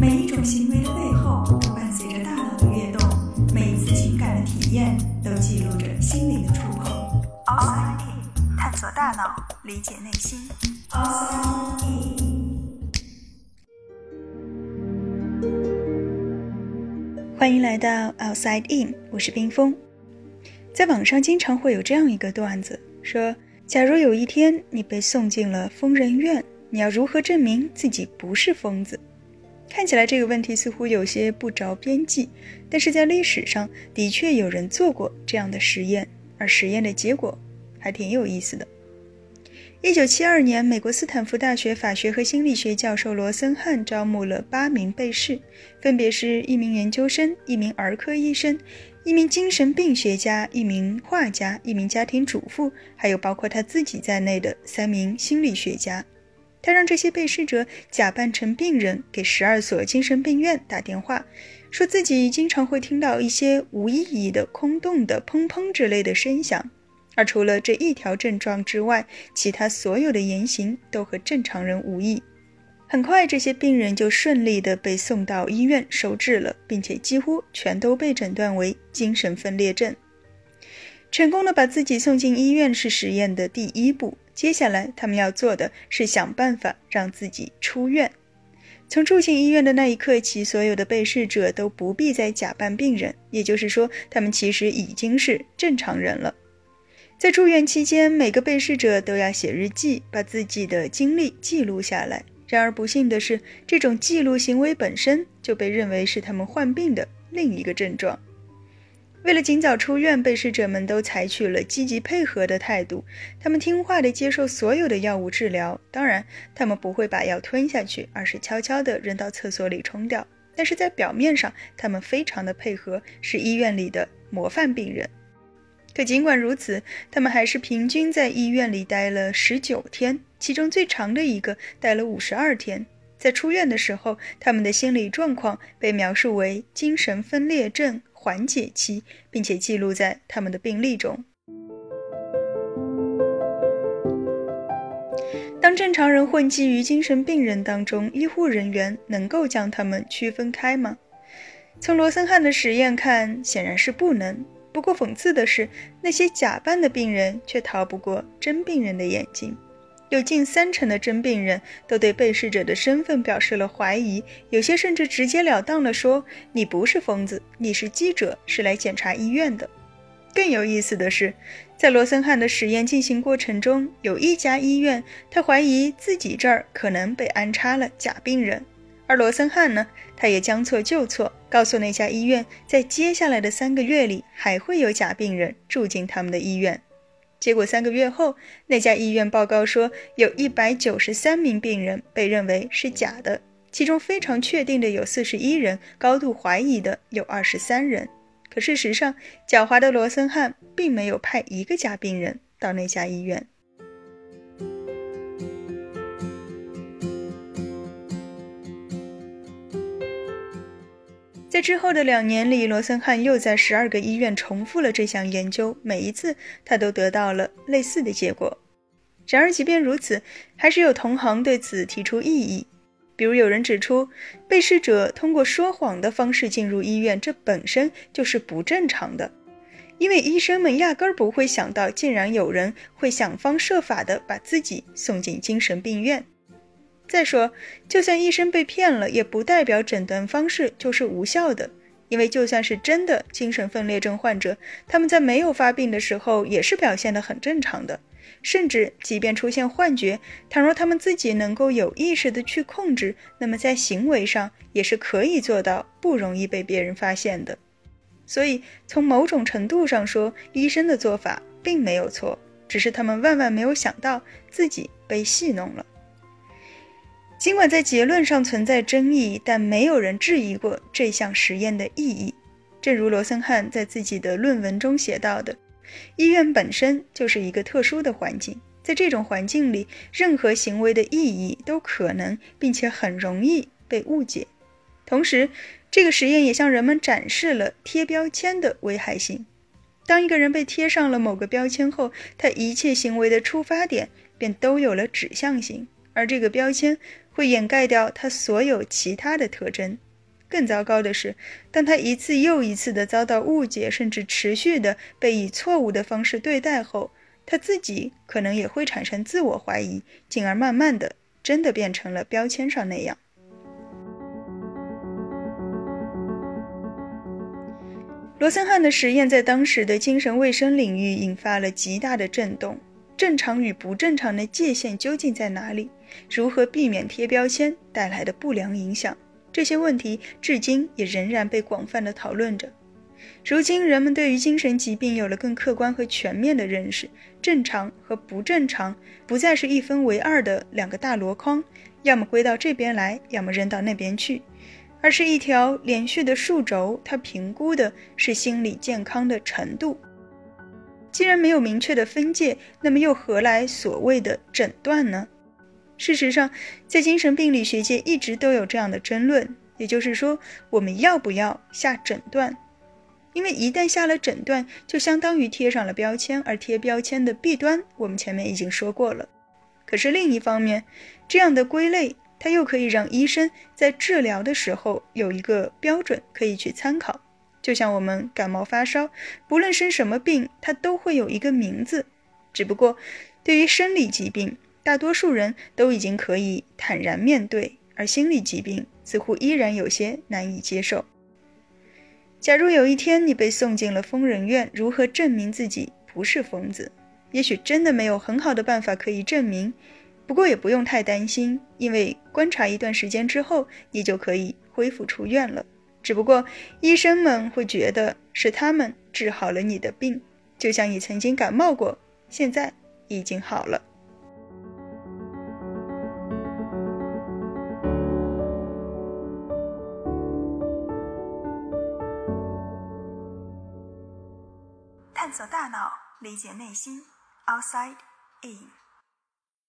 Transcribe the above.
每一种行为的背后都伴随着大脑的跃动，每一次情感的体验都记录着心灵的触碰。Outside In，探索大脑，理解内心。Outside In。欢迎来到 Outside In，我是冰峰。在网上经常会有这样一个段子，说：假如有一天你被送进了疯人院，你要如何证明自己不是疯子？看起来这个问题似乎有些不着边际，但是在历史上的确有人做过这样的实验，而实验的结果还挺有意思的。一九七二年，美国斯坦福大学法学和心理学教授罗森汉招募了八名被试，分别是一名研究生、一名儿科医生、一名精神病学家、一名画家、一名家庭主妇，还有包括他自己在内的三名心理学家。他让这些被试者假扮成病人，给十二所精神病院打电话，说自己经常会听到一些无意义的、空洞的“砰砰”之类的声响，而除了这一条症状之外，其他所有的言行都和正常人无异。很快，这些病人就顺利地被送到医院收治了，并且几乎全都被诊断为精神分裂症。成功的把自己送进医院是实验的第一步。接下来，他们要做的是想办法让自己出院。从住进医院的那一刻起，所有的被试者都不必再假扮病人，也就是说，他们其实已经是正常人了。在住院期间，每个被试者都要写日记，把自己的经历记录下来。然而，不幸的是，这种记录行为本身就被认为是他们患病的另一个症状。为了尽早出院，被试者们都采取了积极配合的态度。他们听话地接受所有的药物治疗，当然，他们不会把药吞下去，而是悄悄地扔到厕所里冲掉。但是在表面上，他们非常的配合，是医院里的模范病人。可尽管如此，他们还是平均在医院里待了十九天，其中最长的一个待了五十二天。在出院的时候，他们的心理状况被描述为精神分裂症。缓解期，并且记录在他们的病历中。当正常人混迹于精神病人当中，医护人员能够将他们区分开吗？从罗森汉的实验看，显然是不能。不过讽刺的是，那些假扮的病人却逃不过真病人的眼睛。有近三成的真病人都对被试者的身份表示了怀疑，有些甚至直截了当地说：“你不是疯子，你是记者，是来检查医院的。”更有意思的是，在罗森汉的实验进行过程中，有一家医院他怀疑自己这儿可能被安插了假病人，而罗森汉呢，他也将错就错，告诉那家医院，在接下来的三个月里还会有假病人住进他们的医院。结果三个月后，那家医院报告说，有一百九十三名病人被认为是假的，其中非常确定的有四十一人，高度怀疑的有二十三人。可事实上，狡猾的罗森汉并没有派一个假病人到那家医院。之后的两年里，罗森汉又在十二个医院重复了这项研究，每一次他都得到了类似的结果。然而，即便如此，还是有同行对此提出异议。比如，有人指出，被试者通过说谎的方式进入医院，这本身就是不正常的，因为医生们压根儿不会想到，竟然有人会想方设法地把自己送进精神病院。再说，就算医生被骗了，也不代表诊断方式就是无效的。因为就算是真的精神分裂症患者，他们在没有发病的时候也是表现得很正常的。甚至即便出现幻觉，倘若他们自己能够有意识的去控制，那么在行为上也是可以做到不容易被别人发现的。所以，从某种程度上说，医生的做法并没有错，只是他们万万没有想到自己被戏弄了。尽管在结论上存在争议，但没有人质疑过这项实验的意义。正如罗森汉在自己的论文中写到的：“医院本身就是一个特殊的环境，在这种环境里，任何行为的意义都可能并且很容易被误解。同时，这个实验也向人们展示了贴标签的危害性。当一个人被贴上了某个标签后，他一切行为的出发点便都有了指向性，而这个标签。”会掩盖掉他所有其他的特征。更糟糕的是，当他一次又一次地遭到误解，甚至持续地被以错误的方式对待后，他自己可能也会产生自我怀疑，进而慢慢的真的变成了标签上那样。罗森汉的实验在当时的精神卫生领域引发了极大的震动。正常与不正常的界限究竟在哪里？如何避免贴标签带来的不良影响？这些问题至今也仍然被广泛的讨论着。如今，人们对于精神疾病有了更客观和全面的认识，正常和不正常不再是一分为二的两个大箩筐，要么归到这边来，要么扔到那边去，而是一条连续的数轴。它评估的是心理健康的程度。既然没有明确的分界，那么又何来所谓的诊断呢？事实上，在精神病理学界一直都有这样的争论，也就是说，我们要不要下诊断？因为一旦下了诊断，就相当于贴上了标签，而贴标签的弊端，我们前面已经说过了。可是另一方面，这样的归类，它又可以让医生在治疗的时候有一个标准可以去参考。就像我们感冒发烧，不论生什么病，它都会有一个名字。只不过，对于生理疾病，大多数人都已经可以坦然面对，而心理疾病似乎依然有些难以接受。假如有一天你被送进了疯人院，如何证明自己不是疯子？也许真的没有很好的办法可以证明。不过也不用太担心，因为观察一段时间之后，你就可以恢复出院了。只不过，医生们会觉得是他们治好了你的病，就像你曾经感冒过，现在已经好了。探索大脑，理解内心，Outside In。